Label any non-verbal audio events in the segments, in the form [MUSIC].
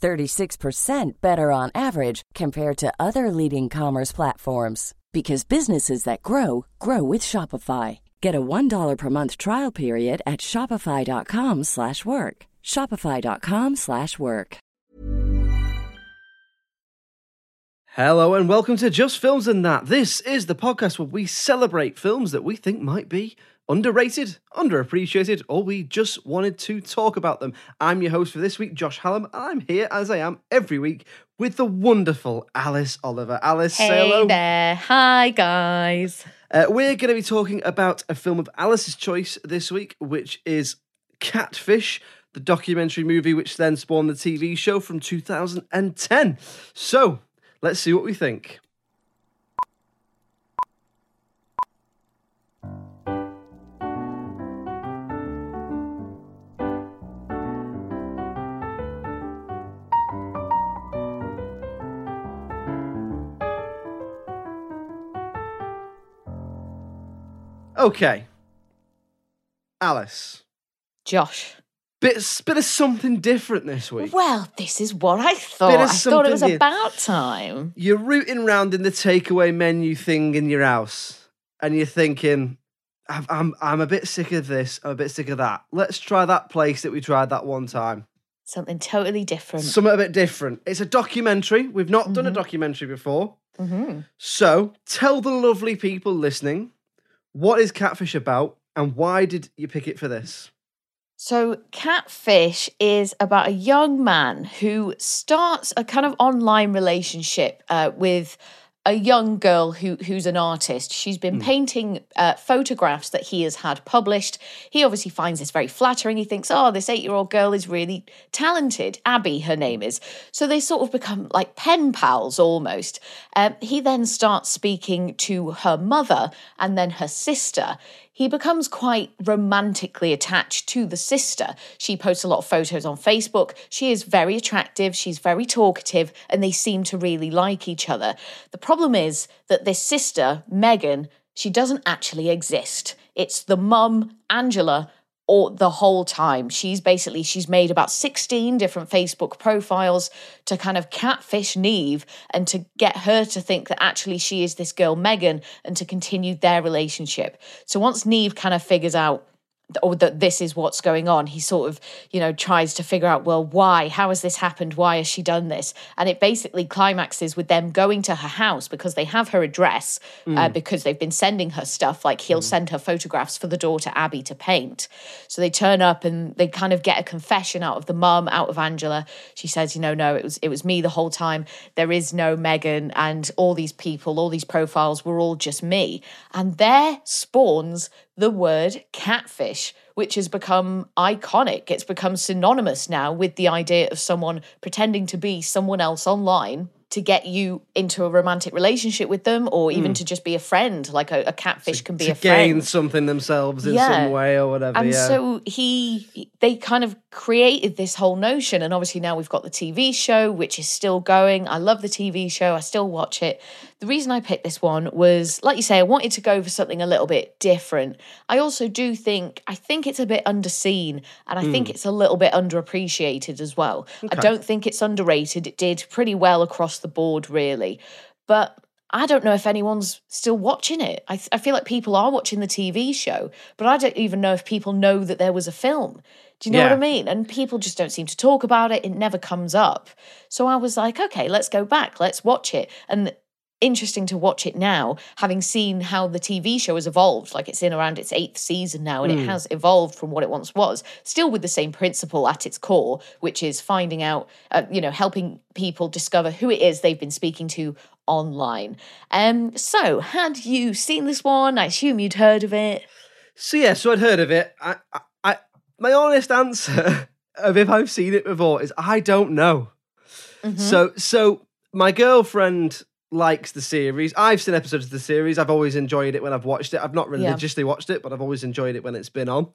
36% better on average compared to other leading commerce platforms because businesses that grow grow with Shopify. Get a $1 per month trial period at shopify.com/work. shopify.com/work. Hello and welcome to Just Films and That. This is the podcast where we celebrate films that we think might be underrated, underappreciated, or we just wanted to talk about them. I'm your host for this week, Josh Hallam, and I'm here as I am every week with the wonderful Alice Oliver. Alice, say Hey hello. there. Hi, guys. Uh, we're going to be talking about a film of Alice's choice this week, which is Catfish, the documentary movie which then spawned the TV show from 2010. So, let's see what we think. Okay. Alice, Josh. bit, bit of something different this week. Well, this is what I thought. I thought it was yeah. about time. You're rooting round in the takeaway menu thing in your house, and you're thinking, I'm, I'm, I'm a bit sick of this, I'm a bit sick of that. Let's try that place that we tried that one time. Something totally different. Something a bit different. It's a documentary. We've not done a mm-hmm. documentary before. Mm-hmm. So tell the lovely people listening what is Catfish about and why did you pick it for this? So, Catfish is about a young man who starts a kind of online relationship uh, with a young girl who who's an artist. She's been painting uh, photographs that he has had published. He obviously finds this very flattering. He thinks, "Oh, this eight-year-old girl is really talented." Abby, her name is. So they sort of become like pen pals almost. Um, he then starts speaking to her mother and then her sister he becomes quite romantically attached to the sister. She posts a lot of photos on Facebook. She is very attractive, she's very talkative, and they seem to really like each other. The problem is that this sister, Megan, she doesn't actually exist. It's the mum, Angela, or the whole time. She's basically she's made about 16 different Facebook profiles to kind of catfish Neve and to get her to think that actually she is this girl Megan and to continue their relationship. So once Neve kind of figures out or that this is what's going on. He sort of you know tries to figure out well why? How has this happened? Why has she done this? And it basically climaxes with them going to her house because they have her address uh, because they've been sending her stuff. Like he'll send her photographs for the daughter abby to paint. So they turn up and they kind of get a confession out of the mum out of angela. She says you know no it was it was me the whole time. There is no megan and all these people all these profiles were all just me. And there spawns the word catfish, which has become iconic. It's become synonymous now with the idea of someone pretending to be someone else online to get you into a romantic relationship with them or even to just be a friend. Like a, a catfish can be to a gain friend. something themselves in Yeah. some way or whatever. And yeah. so he, they kind of created this whole notion. And obviously now we've got the TV show, which is still going. I love the TV show. I still watch it. The reason I picked this one was, like you say, I wanted to go for something a little bit different. I also do think, I think it's a bit underseen and I Hmm. think it's a little bit underappreciated as well. I don't think it's underrated. It did pretty well across the board, really. But I don't know if anyone's still watching it. I, I feel like people are watching the TV show, but I don't even know if people know that there was a film. Do you know what I mean? And people just don't seem to talk about it. It never comes up. So I was like, okay, let's go back. Let's watch it. And interesting to watch it now, having seen how the TV show has evolved. Like it's in around its eighth season now, and it has evolved from what it once was, still with the same principle at its core, which is finding out, uh, you know, helping people discover who it is they've been speaking to online. Um, so, had you seen this one? I assume you'd heard of it. So yeah, so I'd heard of it. I, I, I my honest answer [LAUGHS] of if I've seen it before is I don't know. Mm-hmm. So so my girlfriend likes the series. I've seen episodes of the series. I've always enjoyed it when I've watched it. I've not Yeah. religiously watched it, but I've always enjoyed it when it's been on.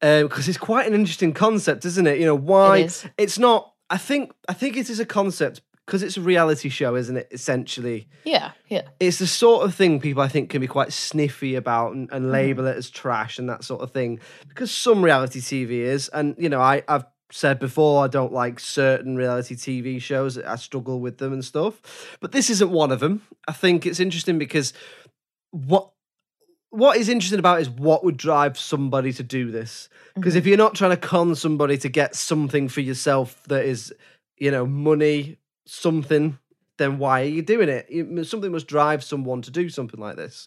Because it's quite an interesting concept, isn't it? You know why It it's not. I think I think it is a concept because it's a reality show, isn't it? Essentially, Yeah, yeah. it's the sort of thing people I think can be quite sniffy about and, Mm-hmm. and label it as trash and that sort of thing because some reality TV is, and you know, I I've said before I don't like certain reality TV shows. I struggle with them and stuff, but this isn't one of them. I think it's interesting because what what is interesting about it is what would drive somebody to do this because Mm-hmm. if you're not trying to con somebody to get something for yourself that is you know money something then why are you doing it something must drive someone to do something like this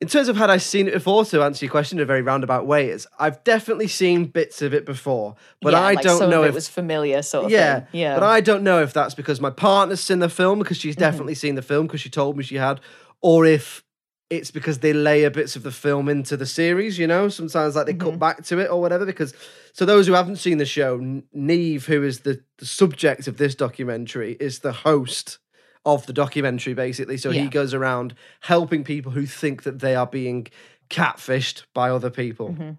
in terms of had I seen it before, to answer your question in a very roundabout way, is I've definitely seen bits of it before, but yeah, I like don't know of it if was familiar, sort of yeah, thing. Yeah, But I don't know if that's because my partner's seen the film because she's Mm-hmm. definitely seen the film because she told me she had, or if it's because they layer bits of the film into the series. You know, sometimes like they Mm-hmm. cut back to it or whatever. Because so those who haven't seen the show, Neve, who is the, the subject of this documentary, is the host of the documentary basically. So Yeah. he goes around helping people who think that they are being catfished by other people. Mm-hmm.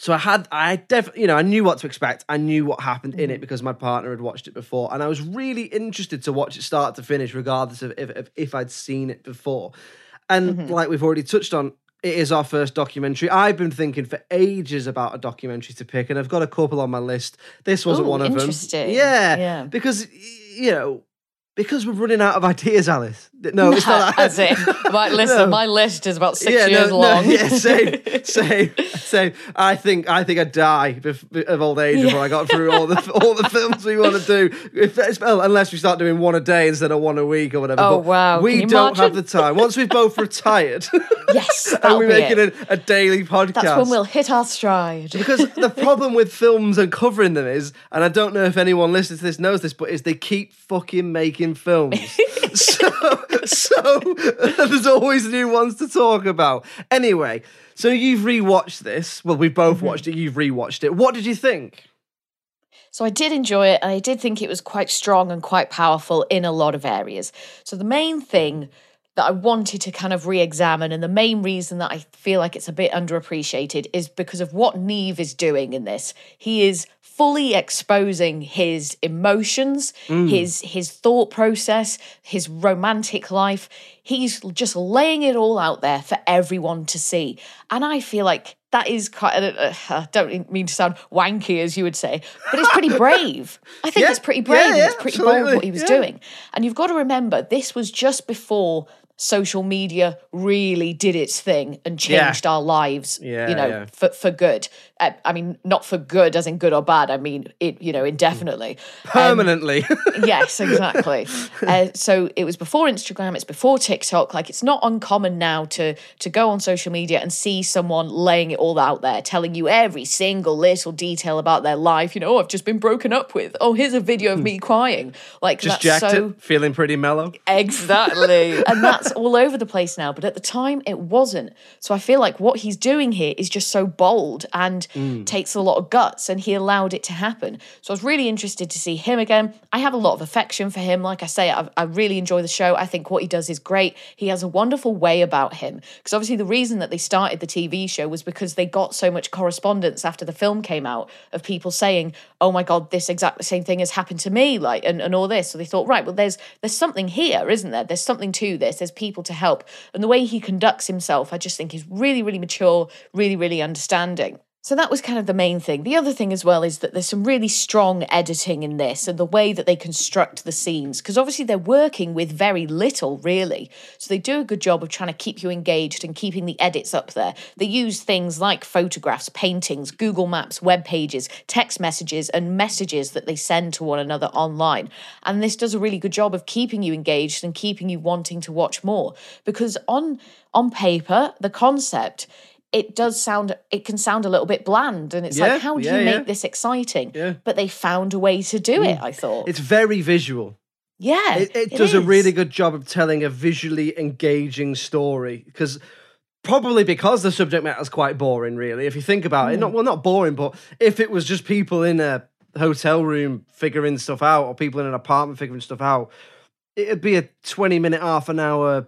So I had, I definitely, you know, I knew what to expect. I knew what happened in Mm-hmm. it because my partner had watched it before, and I was really interested to watch it start to finish, regardless of if if, if I'd seen it before. And Mm-hmm. like we've already touched on, it is our first documentary. I've been thinking for ages about a documentary to pick, and I've got a couple on my list. This wasn't Ooh, one of them. interesting. Yeah, Yeah. because you know. Because we're running out of ideas, Alice. No, it's not [LAUGHS] that. As in, right, listen, No. my list is about six years no, long. No, yeah, same, [LAUGHS] same, same. I think I think I'd die of old age before I got through all the all the films we want to do. If well, unless we start doing one a day instead of one a week or whatever. Oh, But wow. we don't have the time. Once we've both [LAUGHS] retired, yes, and we're making it. a, a daily podcast. That's when we'll hit our stride. because the problem with films and covering them is, and I don't know if anyone listening to this knows this, but is they keep fucking making films. [LAUGHS] so, so [LAUGHS] there's always new ones to talk about. Anyway, so you've rewatched this. Well, we've both mm-hmm. watched it. You've rewatched it. What did you think? So I did enjoy it, and I did think it was quite strong and quite powerful in a lot of areas. So the main thing that I wanted to kind of re-examine, and the main reason that I feel like it's a bit underappreciated, is because of what Neve is doing in this. He is fully exposing his emotions, his his thought process, his romantic life. He's just laying it all out there for everyone to see, and I feel like that is quite. I uh, don't mean to sound wanky, as you would say, but it's pretty [LAUGHS] brave. I think Yeah, it's pretty yeah, brave. and yeah, it's pretty bold what he was yeah. doing. And you've got to remember, this was just before social media really did its thing and Yeah. changed our lives, Yeah, you know, yeah. for, for good. Uh, I mean, not for good as in good or bad. I mean, it, you know, indefinitely. [LAUGHS] Um, Permanently. [LAUGHS] yes, exactly. [LAUGHS] uh, so it was before Instagram, it's before TikTok. Like it's not uncommon now to to go on social media and see someone laying it all out there, telling you every single little detail about their life. You know, oh, I've just been broken up with. Oh, here's a video of me crying. Like Just that's jacked so it, feeling pretty mellow. Exactly. and that's all over the place now. But at the time, it wasn't. So I feel like what he's doing here is just so bold and mm. takes a lot of guts, and he allowed it to happen. So I was really interested to see him again. I have a lot of affection for him. Like I say, I, I really enjoy the show. I think what he does is great. He has a wonderful way about him. Because obviously, the reason that they started the TV show was because they got so much correspondence after the film came out of people saying, oh my God, this exact same thing has happened to me, like, and, and all this. So they thought, right, well, there's there's something here, isn't there? There's something to this. There's people to help. And the way he conducts himself, I just think is really, really mature, really, really understanding. So that was kind of the main thing. The other thing as well is that there's some really strong editing in this and the way that they construct the scenes, because obviously they're working with very little, really. So they do a good job of trying to keep you engaged and keeping the edits up there. They use things like photographs, paintings, Google Maps, web pages, text messages, and messages that they send to one another online. And this does a really good job of keeping you engaged and keeping you wanting to watch more. Because on on paper, the concept it does sound it can sound a little bit bland and it's Yeah, like how do yeah, you yeah. make this exciting Yeah. but they found a way to do it i thought It's very visual. yeah It, it, does a really good job of telling a visually engaging story because probably because the subject matter is quite boring, really. If you think about Hmm. it, not well, not boring, but if it was just people in a hotel room figuring stuff out or people in an apartment figuring stuff out, it'd be a twenty minute, half an hour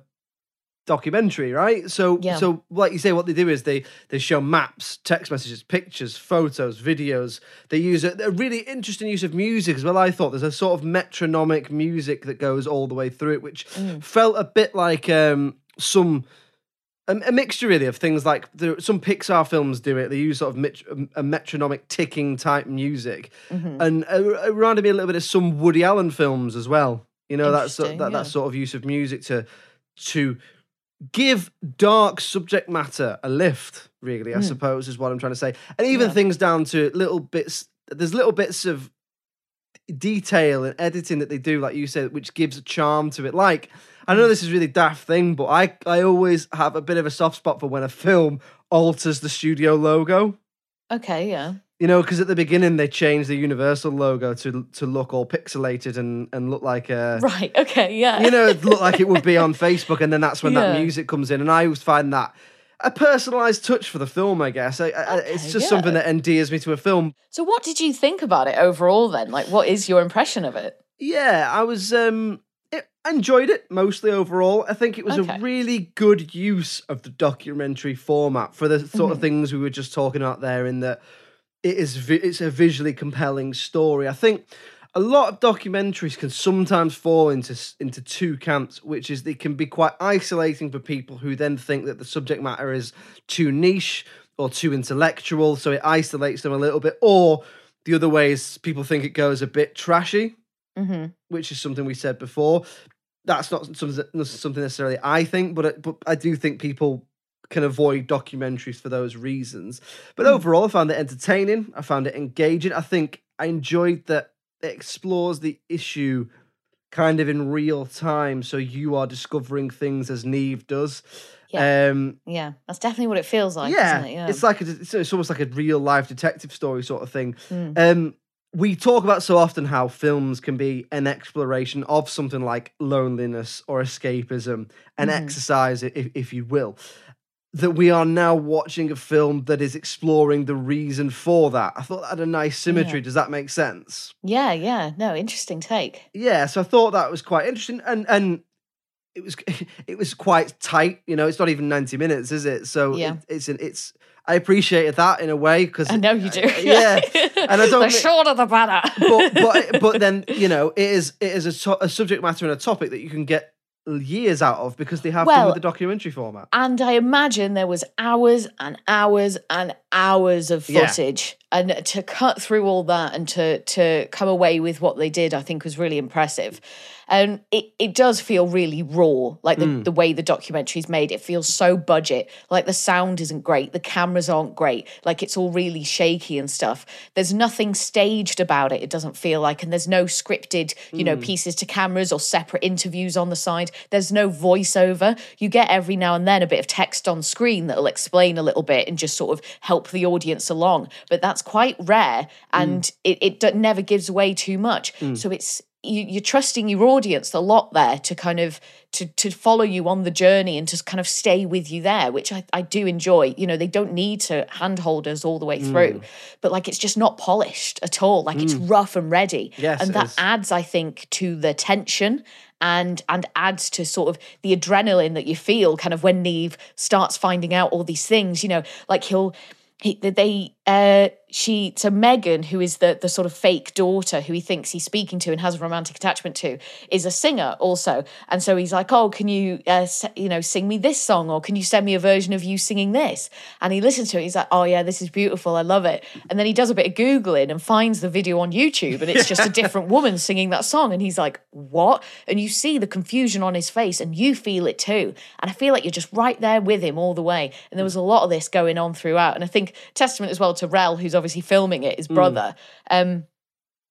documentary, right? So, Yeah. so like you say, what they do is they they show maps, text messages, pictures, photos, videos. They use a, a really interesting use of music as well. I thought there's a sort of metronomic music that goes all the way through it, which felt a bit like um, some. A, mixture really of things like there, some Pixar films do it. They use sort of mit- a metronomic ticking type music, and uh, it reminded me a little bit of some Woody Allen films as well. You know that sort that, yeah. that sort of use of music to to give dark subject matter a lift, really, I Hmm. suppose, is what I'm trying to say. And even Yeah. things down to little bits, there's little bits of detail and editing that they do, like you said, which gives a charm to it. Like, I Hmm. know this is really daft thing, but I, I always have a bit of a soft spot for when a film alters the studio logo. okay yeah You know, because at the beginning they changed the Universal logo to to look all pixelated and, and look like a right okay yeah you know, it looked like it would be on [LAUGHS] Facebook, and then that's when that music comes in. And I always find that a personalized touch for the film. I guess I, I, it's just yeah. something that endears me to a film. so what did you think about it overall then like what is your impression of it Yeah, I was. um it, enjoyed it mostly overall. I think it was Okay. a really good use of the documentary format for the sort Mm-hmm. of things we were just talking about there. In that it is, it's a visually compelling story. I think a lot of documentaries can sometimes fall into into two camps, which is they can be quite isolating for people who then think that the subject matter is too niche or too intellectual, so it isolates them a little bit. Or the other way is people think it goes a bit trashy mm-hmm. which is something we said before. That's not something necessarily I think, but but I do think people can avoid documentaries for those reasons. But overall, I found it entertaining. I found it engaging. I think I enjoyed that it explores the issue kind of in real time, so you are discovering things as Neve does. Um, yeah that's definitely what it feels like yeah, isn't it? yeah it's like a, it's, it's almost like a real life detective story sort of thing. Mm. Um, we talk about so often how films can be an exploration of something like loneliness or escapism, an Mhm. exercise, if, if you will. That we are now watching a film that is exploring the reason for that. I thought that had a nice symmetry. Yeah. Does that make sense? yeah yeah no interesting take Yeah, so I thought that was quite interesting, and and it was [LAUGHS] it was quite tight. You know, it's not even ninety minutes, is it? So Yeah. it, it's an, it's. I appreciated that in a way because i know you do [LAUGHS] yeah, and I don't. the shorter the better but but but [LAUGHS] then you know it is it is a, a subject matter and a topic that you can get years out of because they have done Well, with the documentary format. And I imagine there was hours and hours and hours of Yeah. And to cut through all that and to to come away with what they did, I think was really impressive. And it, it does feel really raw, like the, Mm. the way the documentary's made. It feels so budget. Like the sound isn't great, the cameras aren't great, like it's all really shaky and stuff. There's nothing staged about it, it doesn't feel like, and there's no scripted, you Mm. know, pieces to cameras or separate interviews on the side. There's no voiceover. You get every now and then a bit of text on screen that'll explain a little bit and just sort of help the audience along. But that's quite rare and mm. it, it d- never gives away too much. Mm. So it's you, you're trusting your audience a lot there to kind of to to follow you on the journey and to kind of stay with you there, which I, I do enjoy. You know, they don't need to handhold us all the way mm. through, but like it's just not polished at all. Like it's rough and ready. Yes, and it that is. adds, I think, to the tension and and adds to sort of the adrenaline that you feel kind of when Neve starts finding out all these things. You know, like he'll he, they uh, she so Megan, who is the the sort of fake daughter who he thinks he's speaking to and has a romantic attachment to, is a singer also, and so he's like, "Oh, can you uh, you know sing me this song, or can you send me a version of you singing this?" And he listens to it. He's like, "Oh yeah, this is beautiful. I love it." And then he does a bit of googling and finds the video on YouTube, and it's just a [LAUGHS] different woman singing that song, and he's like, "What?" And you see the confusion on his face, and you feel it too. And I feel like you're just right there with him all the way. And there was a lot of this going on throughout, and I think testament as well to Rel, who's obviously filming it, his brother. Um,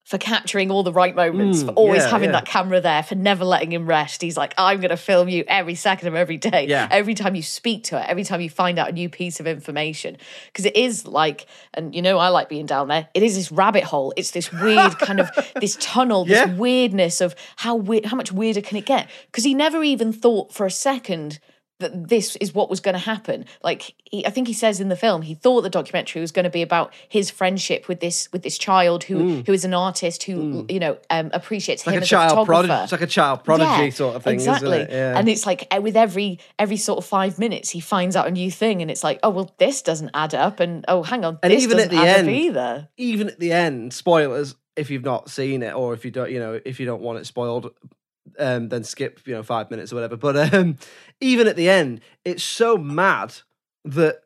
for capturing all the right moments, for always yeah, having yeah. that camera there, for never letting him rest. He's like, I'm going to film you every second of every day. Yeah. Every time you speak to her, every time you find out a new piece of information. Because it is like, and you know, I like being down there, it is this rabbit hole. It's this weird kind of, [LAUGHS] this tunnel, this Yeah. weirdness of how weird, how much weirder can it get? Because he never even thought for a second that this is what was going to happen. Like he, I think he says in the film, he thought the documentary was going to be about his friendship with this with this child who who is an artist who you know um, appreciates Mm. like him a as child a prodigy. It's like a child prodigy Yeah, sort of thing, exactly. isn't it? Yeah. And it's like uh, with every every sort of five minutes, he finds out a new thing, and it's like, oh well, this doesn't add up, and oh hang on, And even at the end- either. even at the end, spoilers if you've not seen it or if you don't, you know, if you don't want it spoiled, um, then skip, you know, five minutes or whatever. But um, even at the end, it's so mad that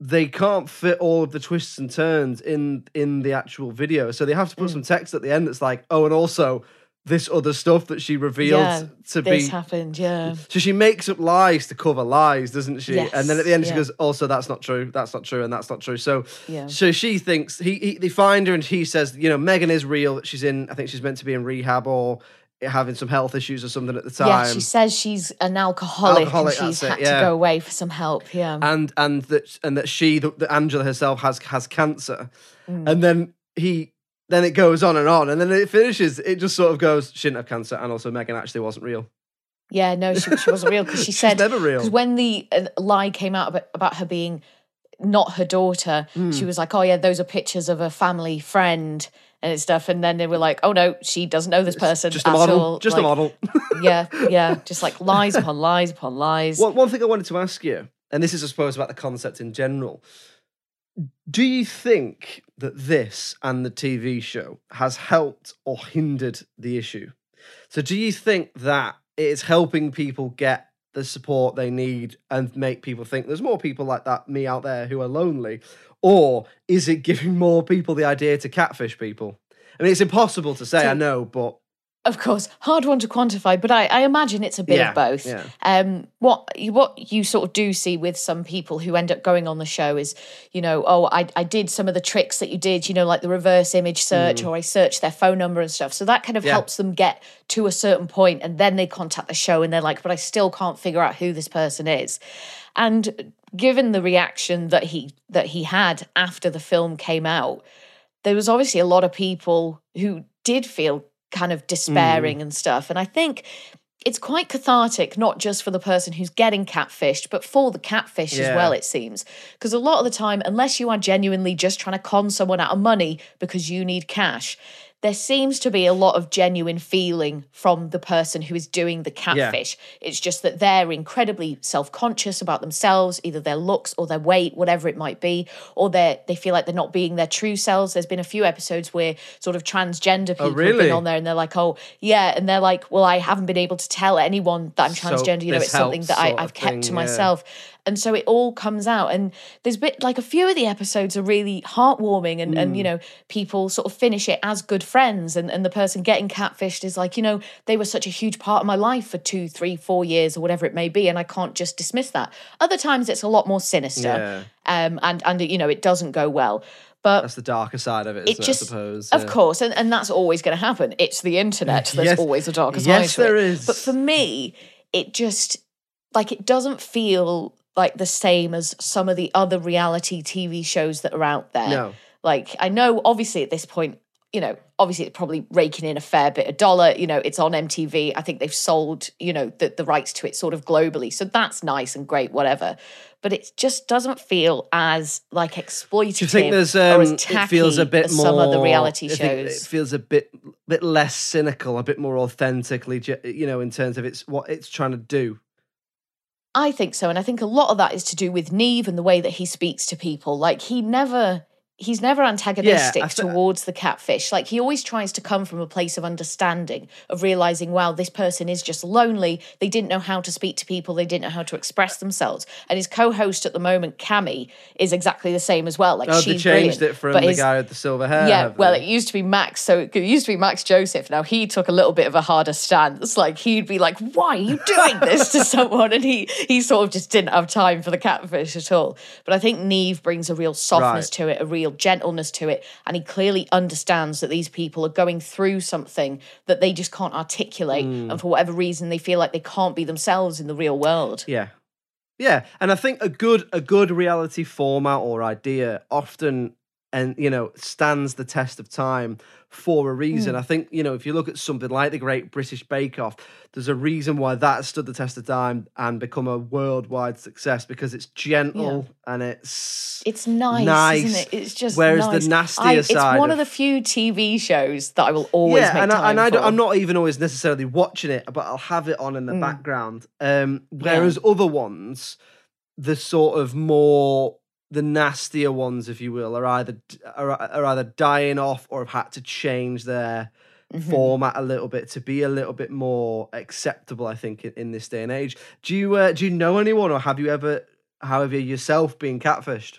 they can't fit all of the twists and turns in in the actual video, so they have to Mm. put some text at the end that's like, oh, and also this other stuff that she revealed Yeah, to this be. happened, yeah. So she makes up lies to cover lies, doesn't she? and then at the Yes, end she goes, "Also, that's not true. That's not true, and that's not true." So, Yeah. so she thinks he, he they find her, and he says, "You know, Megan is real. That she's in. I think she's meant to be in rehab or having some health issues or something at the time." Yeah, she says she's an alcoholic, Alcoholic, and she's that's it, had yeah. to go away for some help. Yeah. and and that and that she, that that Angela herself, has has cancer, Mm. and then he. Then it goes on and on, and then it finishes. It just sort of goes, "She didn't have cancer," and also Megan actually wasn't real. Yeah, no, she, she wasn't real because she [LAUGHS] said never real. Because when the uh, lie came out about, about her being not her daughter, Hmm. she was like, "Oh yeah, those are pictures of a family friend and it's stuff." And then they were like, "Oh no, she doesn't know this person Just a model. all." Just a model. [LAUGHS] yeah, yeah, just like lies upon lies upon lies. One, one thing I wanted to ask you, and this is, I suppose, about the concept in general. Do you think that this and the TV show has helped or hindered the issue? So, do you think that it is helping people get the support they need and make people think there's more people like that, me out there, who are lonely? Or is it giving [LAUGHS] more people the idea to catfish people? I mean, it's impossible to say, I know, but Of course, hard one to quantify, but I, I imagine it's a bit Yeah, of both. yeah. Um, what you, what you sort of do see with some people who end up going on the show is, you know, oh, I, I did some of the tricks that you did, you know, like the reverse image search, or I searched their phone number and stuff. So that kind of Mm. Yeah. helps them get to a certain point, and then they contact the show and they're like, but I still can't figure out who this person is. And given the reaction that he that he had after the film came out, there was obviously a lot of people who did feel kind of Mm. despairing and stuff. And I think it's quite cathartic, not just for the person who's getting catfished, but for the catfish as well, it seems. Because a lot of the time, unless you are genuinely just trying to con someone out of money because you need cash, there seems to be a lot of genuine feeling from the person who is doing the catfish. It's just that they're incredibly self-conscious about themselves, either their looks or their weight, whatever it might be, or they they feel like they're not being their true selves. There's been a few episodes where sort of transgender people have Oh, really? been on there and they're like, oh yeah, and they're like, well, I haven't been able to tell anyone that I'm So transgender. You know, it's something that I, I've kept thing, to yeah. And so it all comes out. And there's bit like a few of the episodes are really heartwarming and, and you Hmm. know, people sort of finish it as good friends. And, and the person getting catfished is like, you know, they were such a huge part of my life for two, three, four years or whatever it may be. And I can't just dismiss that. Other times it's a lot more sinister. Um and, and you know, it doesn't go well. But that's the darker side of it, it just, I suppose. of yeah. course, and, and that's always going to happen. It's the internet. [LAUGHS] There's Yes. always a darker side Yes, to it. there is. But for me, it just like it doesn't feel like the same as some of the other reality TV shows that are out there. No. Like I know, obviously, at this point, you know, obviously it's probably raking in a fair bit of dollar. You know, it's on MTV. I think they've sold, you know, the, the rights to it sort of globally. So that's nice and great, whatever. But it just doesn't feel as like exploitative Do you think there's um, it feels a bit more some other reality shows. It feels a bit bit less cynical, a bit more authentically, you know, in terms of its what it's trying to do. I think so. And I think a lot of that is to do with Neve and the way that he speaks to people. Like he never he's never antagonistic th- towards the catfish. Like he always tries to come from a place of understanding, of realizing, wow, this person is just lonely. They didn't know how to speak to people. They didn't know how to express themselves. And his co-host at the moment, Kamie, is exactly the same as well. Like Oh, she's changed brilliant, it from but the his- guy with the silver hair. yeah, well, it used to be Max. So it used to be Max Joseph. Now he took a little bit of a harder stance. Like he'd be like, "Why are you doing this to [LAUGHS] someone?" And he he sort of just didn't have time for the catfish at all. But I think Neve brings a real softness Right. to it, a real gentleness to it, and he clearly understands that these people are going through something that they just can't articulate, Hmm. and for whatever reason, they feel like they can't be themselves in the real world. Yeah. Yeah, and I think a good a good reality format or idea often and you know stands the test of time for a reason. Mm. I think you know if you look at something like the Great British Bake Off, there's a reason why that stood the test of time and become a worldwide success because it's gentle and it's It's nice, Nice. isn't it? It's just Whereas the nice. nastier I, It's side one of- of the few TV shows that I will always yeah, make and, time I, and I I'm not even always necessarily watching it, but I'll have it on in the Mm. background. Um, whereas other ones, the sort of more the nastier ones, if you will, are either are, are either dying off or have had to change their Mm-hmm. format a little bit to be a little bit more acceptable. I think in, in this day and age. Do you uh, do you know anyone, or have you ever, however, yourself been catfished?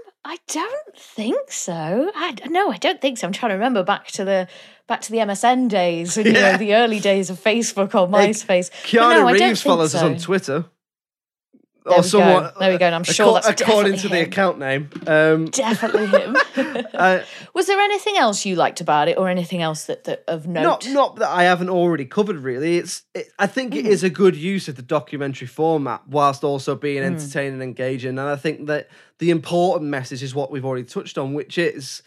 I don't think so. I no, I don't think so. I'm trying to remember back to the back to the MSN days, and, you know, the early days of Facebook or MySpace. But Keanu no, Reeves follows us on Twitter. There we go. There we go, and I'm sure that's according to the account name. Um, Definitely him. [LAUGHS] uh, Was there anything else you liked about it, or anything else that, that of note? not not that I haven't already covered. Really, it's it, I think Mm. it is a good use of the documentary format whilst also being Mm. entertaining and engaging. And I think that the important message is what we've already touched on, which is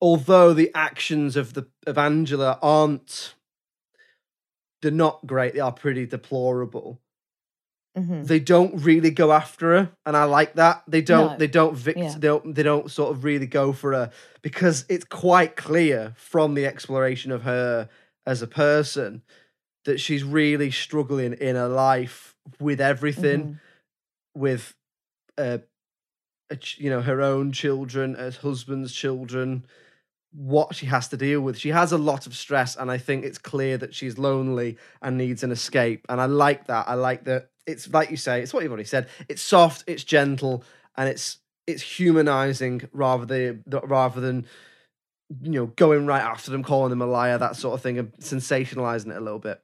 although the actions of the of Angela aren't they're not great, they are pretty deplorable. Mhm. They don't really go after her, and I like that. They don't. No. They don't. Vict- Yeah. They don't. They don't sort of really go for her because it's quite clear from the exploration of her as a person that she's really struggling in her life with everything, Mm-hmm. with, uh, a you know, her own children, her husband's children, what she has to deal with. She has a lot of stress, and I think it's clear that she's lonely and needs an escape. And I like that. I like that. It's like you say. It's what you've already said. It's soft. It's gentle, and it's it's humanizing rather than rather than you know going right after them, calling them a liar, that sort of thing, and sensationalizing it a little bit.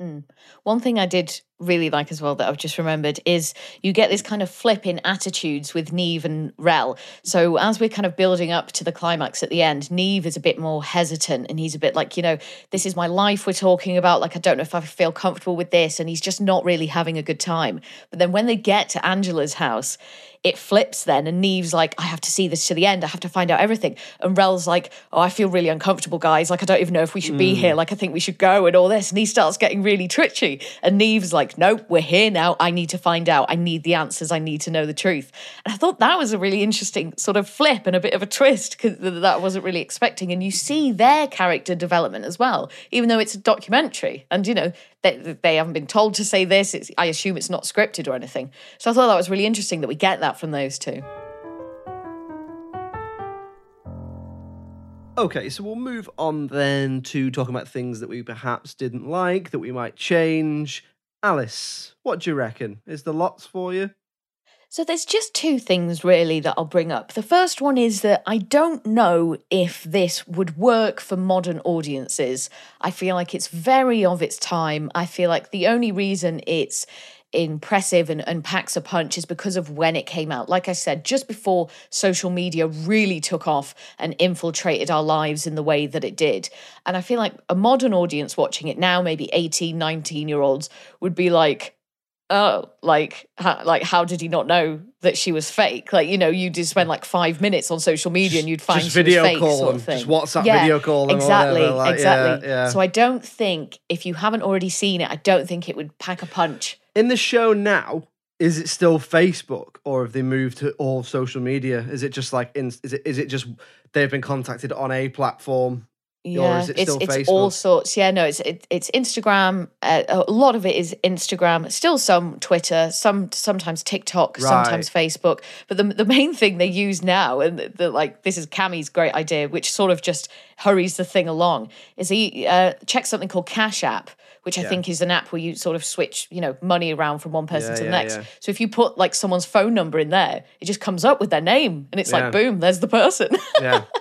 Mm. One thing I did really like as well that I've just remembered is you get this kind of flip in attitudes with Neve and Rel. So as we're kind of building up to the climax at the end, Neve is a bit more hesitant and he's a bit like, you know, this is my life we're talking about. Like, I don't know if I feel comfortable with this. And he's just not really having a good time. But then when they get to Angela's house, it flips then and Neve's like, I have to see this to the end. I have to find out everything. And Rel's like, oh, I feel really uncomfortable, guys. Like, I don't even know if we should be mm. here. Like, I think we should go and all this. And he starts getting really twitchy. And Neve's like, nope, we're here now. I need to find out. I need the answers. I need to know the truth. And I thought that was a really interesting sort of flip and a bit of a twist because that I wasn't really expecting. And you see their character development as well, even though it's a documentary. And, you know, they, they haven't been told to say this. It's, I assume it's not scripted or anything. So I thought that was really interesting that we get that from those two. Okay, so we'll move on then to talking about things that we perhaps didn't like, that we might change. Alice, what do you reckon? Is the lots for you? So there's just two things really that I'll bring up. The first one is that I don't know if this would work for modern audiences. I feel like it's very of its time. I feel like the only reason it's impressive and, and packs a punch is because of when it came out. Like I said, just before social media really took off and infiltrated our lives in the way that it did. And I feel like a modern audience watching it now, maybe 18, 19 year olds, would be like, oh, like, like, how did he not know that she was fake? Like, you know, you just spend like five minutes on social media and you'd find just she video was fake, call sort them, of thing. just WhatsApp video call them Exactly, like, yeah, exactly. yeah. So I don't think if you haven't already seen it, I don't think it would pack a punch. In the show now, is it still Facebook or have they moved to all social media? Is it just like in, is it is it just they've been contacted on a platform? Yeah, it it's still it's all sorts. Yeah, no, it's it, it's Instagram. Uh, a lot of it is Instagram. Still some Twitter. Some sometimes TikTok. Sometimes Facebook. But the the main thing they use now, and the, the like, this is Kamie's great idea, which sort of just hurries the thing along, is he uh, checks something called Cash App. Which I Yeah. think is an app where you sort of switch, you know, money around from one person Yeah, to the yeah, next. So if you put like someone's phone number in there, it just comes up with their name, and it's like, boom, there's the person. yeah. [LAUGHS]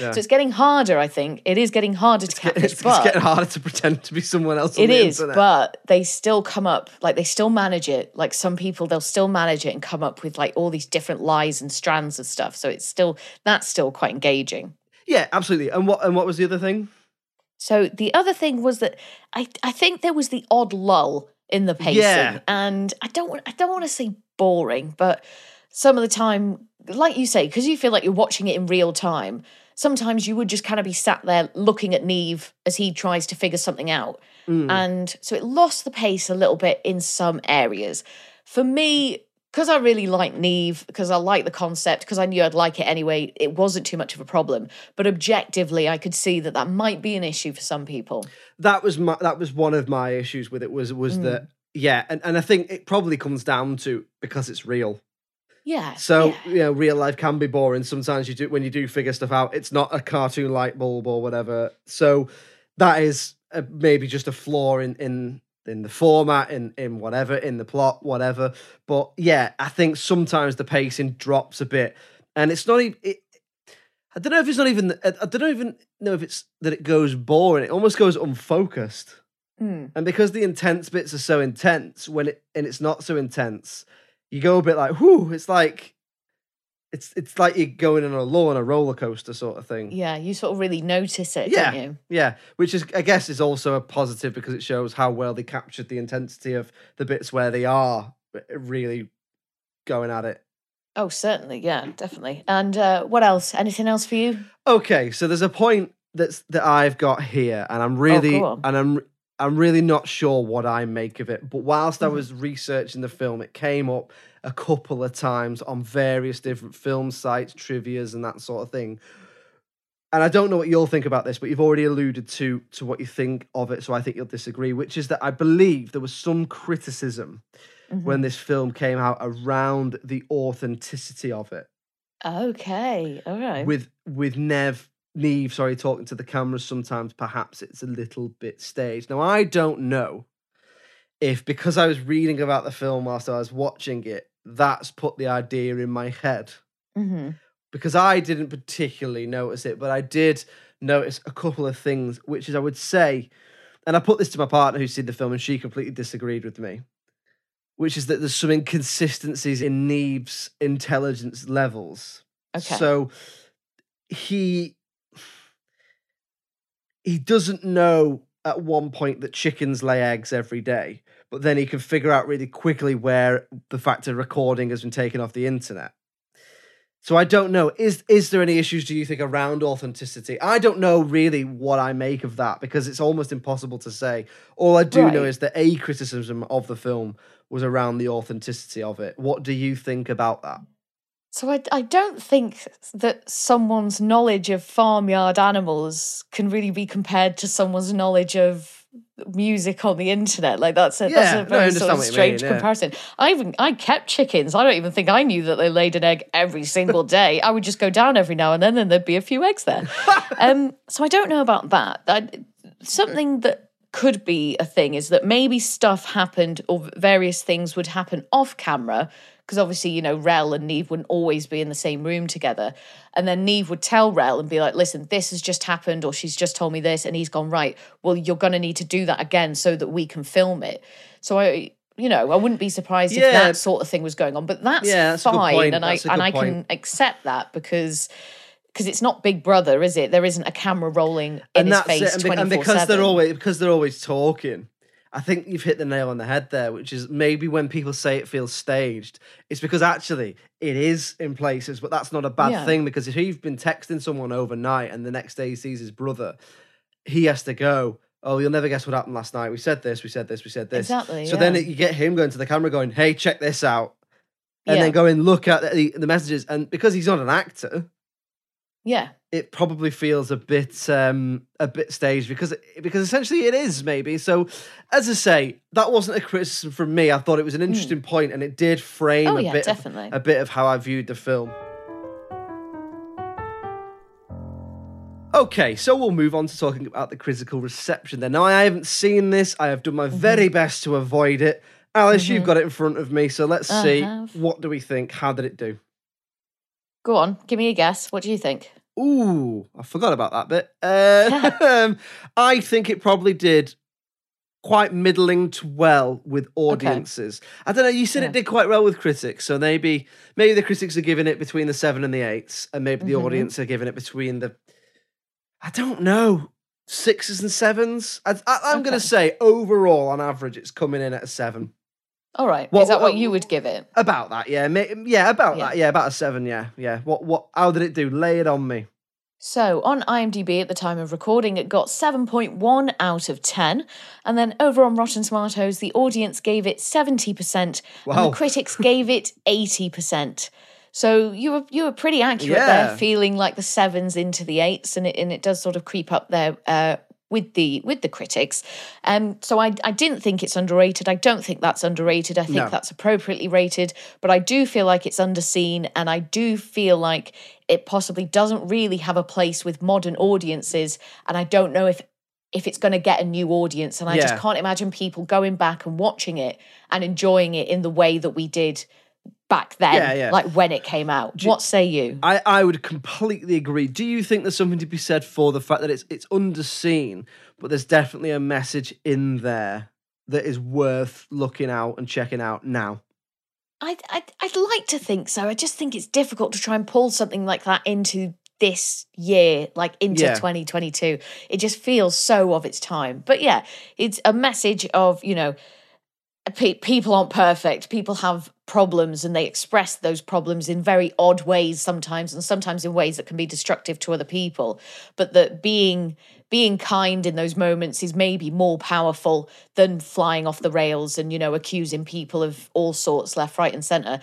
Yeah. So it's getting harder, I think. It is getting harder to catfish, It's, [LAUGHS] it's but getting harder to pretend to be someone else. On it is, internet. but they still come up, like they still manage it. Like some people, they'll still manage it and come up with like all these different lies and strands of stuff. So it's still, that's still quite engaging. yeah, absolutely. And what and what was the other thing? So the other thing was that I, I think there was the odd lull in the pacing. Yeah. And I don't want I don't want to say boring, but some of the time, like you say, because you feel like you're watching it in real time, sometimes you would just kind of be sat there looking at Neve as he tries to figure something out. Mm. And so it lost the pace a little bit in some areas. For me, because I really like Neve, because I like the concept, because I knew I'd like it anyway, it wasn't too much of a problem. But objectively, I could see that that might be an issue for some people. that was my that was one of my issues with it was was Mm. that yeah and, and i think it probably comes down to because it's real Yeah. so yeah. you know real life can be boring sometimes you do when you do figure stuff out it's not a cartoon light bulb or whatever so that is a, maybe just a flaw in in in the format in in whatever in the plot whatever but yeah i think sometimes the pacing drops a bit and it's not even it, I don't know if it's not even. I don't even know if it's that it goes boring. It almost goes unfocused. Mm. And because the intense bits are so intense, when it and it's not so intense, you go a bit like, whoo, it's like it's it's like you're going on a low on a roller coaster sort of thing. Yeah, you sort of really notice it, Yeah. don't you? Yeah. Which is I guess is also a positive because it shows how well they captured the intensity of the bits where they are really going at it. Oh, certainly. Yeah, definitely. And uh, what else? Anything else for you? Okay, so there's a point that's that I've got here, and I'm really Oh, go on. and I'm I'm really not sure what I make of it. But whilst I Mhm. was researching the film, it came up a couple of times on various different film sites, trivia's, and that sort of thing. And I don't know what you'll think about this, but you've already alluded to to what you think of it, so I think you'll disagree. Which is that I believe there was some criticism when Mhm. this film came out around the authenticity of it Okay. All right. with with Nev Neve, sorry, talking to the cameras sometimes perhaps it's a little bit staged. Now I don't know if because I was reading about the film whilst I was watching it, that's put the idea in my head. hmm Because I didn't particularly notice it, but I did notice a couple of things, which is I would say, and I put this to my partner who's seen the film, and she completely disagreed with me, which is that there's some inconsistencies in Neve's intelligence levels. Okay. So he he doesn't know at one point that chickens lay eggs every day, but then he can figure out really quickly where the fact of recording has been taken off the internet. So I don't know. Is is there any issues do you think around authenticity? I don't know really what I make of that because it's almost impossible to say. All I do know is that a criticism of the film was around the authenticity of it. What do you think about that? So I, I don't think that someone's knowledge of farmyard animals can really be compared to someone's knowledge of music on the internet. Like that's a Yeah, that's no, a very understand sort of you mean, strange yeah. comparison. I even I kept chickens. I don't even think I knew that they laid an egg every single [LAUGHS] day. I would just go down every now and then, and there'd be a few eggs there. [LAUGHS] um, so I don't know about that. I, something that could be a thing is that maybe stuff happened or various things would happen off camera because obviously you know Rel and Nev wouldn't always be in the same room together. And then Nev would tell Rel and be like listen this has just happened or she's just told me this and he's gone right. Well you're going to need to do that again so that we can film it. So I you know I wouldn't be surprised if that sort of thing was going on. But that's, Yeah, that's fine and I That's a and I can point. accept that because because it's not Big Brother, is it? There isn't a camera rolling in his face And, be- and because they're always because they're always talking. I think you've hit the nail on the head there, which is maybe when people say it feels staged, it's because actually it is in places, but that's not a bad Yeah. thing because if you've been texting someone overnight and the next day he sees his brother, he has to go. Oh, you'll never guess what happened last night. We said this, we said this, we said this. Exactly, So then yeah. it, you get him going to the camera, going, "Hey, check this out," and Yeah. then going look at the, the messages. And because he's not an actor, Yeah. It probably feels a bit um a bit staged because because essentially it is maybe so as i say that wasn't a criticism from me i thought it was an interesting point and it did frame Hmm. Oh, a yeah, bit of- a bit of how i viewed the film Okay, so we'll move on to talking about the critical reception then. Now, I haven't seen this. I have done my Mm-hmm. very best to avoid it. Alice, you've got it in front of me, so let's I see. have. What do we think? How did it do? Go on, give me a guess. What do you think? Ooh, I forgot about that bit. Uh, [LAUGHS] I think it probably did quite middling to well with audiences. I don't know. You said Yeah. it did quite well with critics, so maybe maybe the critics are giving it between the seven and the eights, and maybe the Mhm. audience are giving it between the. I don't know. Sixes and sevens. I, I, I'm going to say overall, on average, it's coming in at a seven. All right. What- Is that what what- you would give it? About that, yeah, yeah, about Yeah. that, yeah, about a seven, yeah, yeah. What, what? How did it do? Lay it on me. So on IMDb at the time of recording, it got 7.1 out of 10. And then over on Rotten Tomatoes, the audience gave it 70%, and the critics [LAUGHS] gave it 80%. So you were you were pretty accurate Yeah. there, feeling like the sevens into the eights, and it and it does sort of creep up there uh, with the with the critics. Um, so I I didn't think it's underrated. I don't think that's underrated. I think No. that's appropriately rated, but I do feel like it's underseen, and I do feel like it possibly doesn't really have a place with modern audiences. And I don't know if if it's going to get a new audience. And I just can't imagine people going back and watching it and enjoying it in the way that we did back then, Yeah, yeah. like when it came out. what say you? I, I would completely agree. Do you think there's something to be said for the fact that it's it's underseen, but there's definitely a message in there that is worth looking out and checking out now? I, I I'd like to think so. I just think it's difficult to try and pull something like that into this year, like into Yeah. 2022. It just feels so of its time. But yeah, it's a message of you know, pe- people aren't perfect. People have problems, and they express those problems in very odd ways sometimes, and sometimes in ways that can be destructive to other people. But that being being kind in those moments is maybe more powerful than flying off the rails and you know accusing people of all sorts left right and center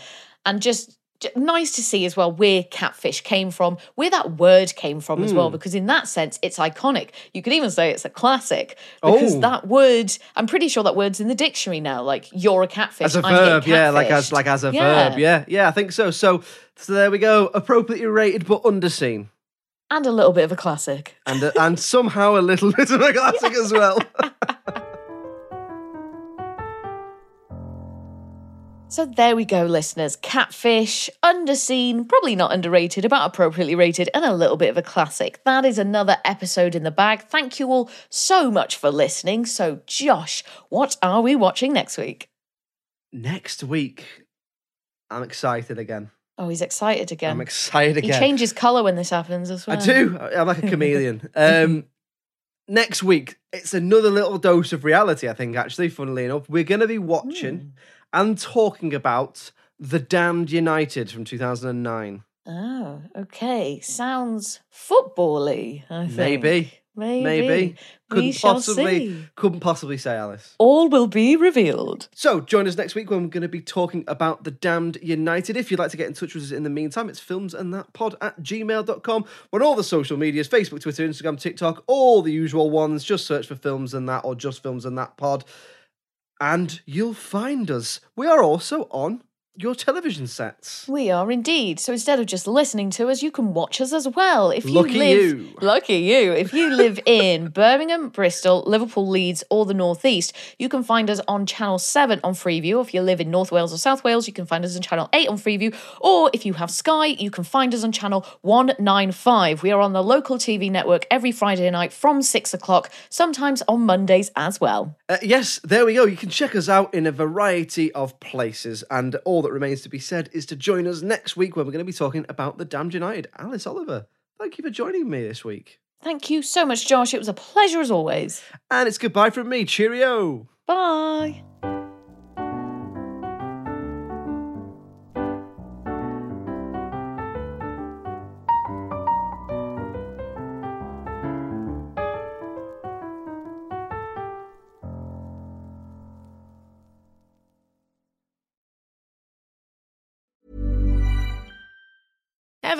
and just nice to see as well where catfish came from where that word came from as well Mm. because in that sense it's iconic you could even say it's a classic because Oh. that word i'm pretty sure that word's in the dictionary now like you're a catfish As a I'm verb, yeah, like as like as a verb, yeah, yeah. I think so. So so there we go. Appropriately rated but underseen, and a little bit of a classic and uh, and somehow a little [LAUGHS] bit of a classic as well. [LAUGHS] So there we go, listeners. Catfish, underseen, probably not underrated, about appropriately rated, and a little bit of a classic. That is another episode in the bag. Thank you all so much for listening. So, Josh, what are we watching next week? Next week, I'm excited again. Oh, he's excited again. I'm excited again. He changes colour when this happens as well. I do. I'm like a chameleon. [LAUGHS] um, next week, it's another little dose of reality, I think, actually, funnily enough. We're going to be watching Hmm. And talking about The Damned United from 2009. Oh, okay. Sounds football-y, I think. Maybe. Maybe. Maybe. We Couldn't shall possibly, see. couldn't possibly say, Alice. All will be revealed. So join us next week when we're going to be talking about The Damned United. If you'd like to get in touch with us in the meantime, it's films and that pod at gmail.com. We're on all the social medias, Facebook, Twitter, Instagram, TikTok, all the usual ones. Just search for films and that or just films and that pod. And you'll find us. We are also on your television sets. We are indeed. So instead of just listening to us, you can watch us as well. If you Lucky live, you. lucky you. If you live [LAUGHS] in Birmingham, Bristol, Liverpool, Leeds, or the Northeast, you can find us on Channel Seven on Freeview. If you live in North Wales or South Wales, you can find us on Channel Eight on Freeview. Or if you have Sky, you can find us on Channel One Nine Five. We are on the local TV network every Friday night from six o'clock. Sometimes on Mondays as well. Uh, yes, there we go. You can check us out in a variety of places. And all that remains to be said is to join us next week when we're going to be talking about The Damned United. Alice Oliver, thank you for joining me this week. Thank you so much, Josh. It was a pleasure as always. And it's goodbye from me. Cheerio. Bye.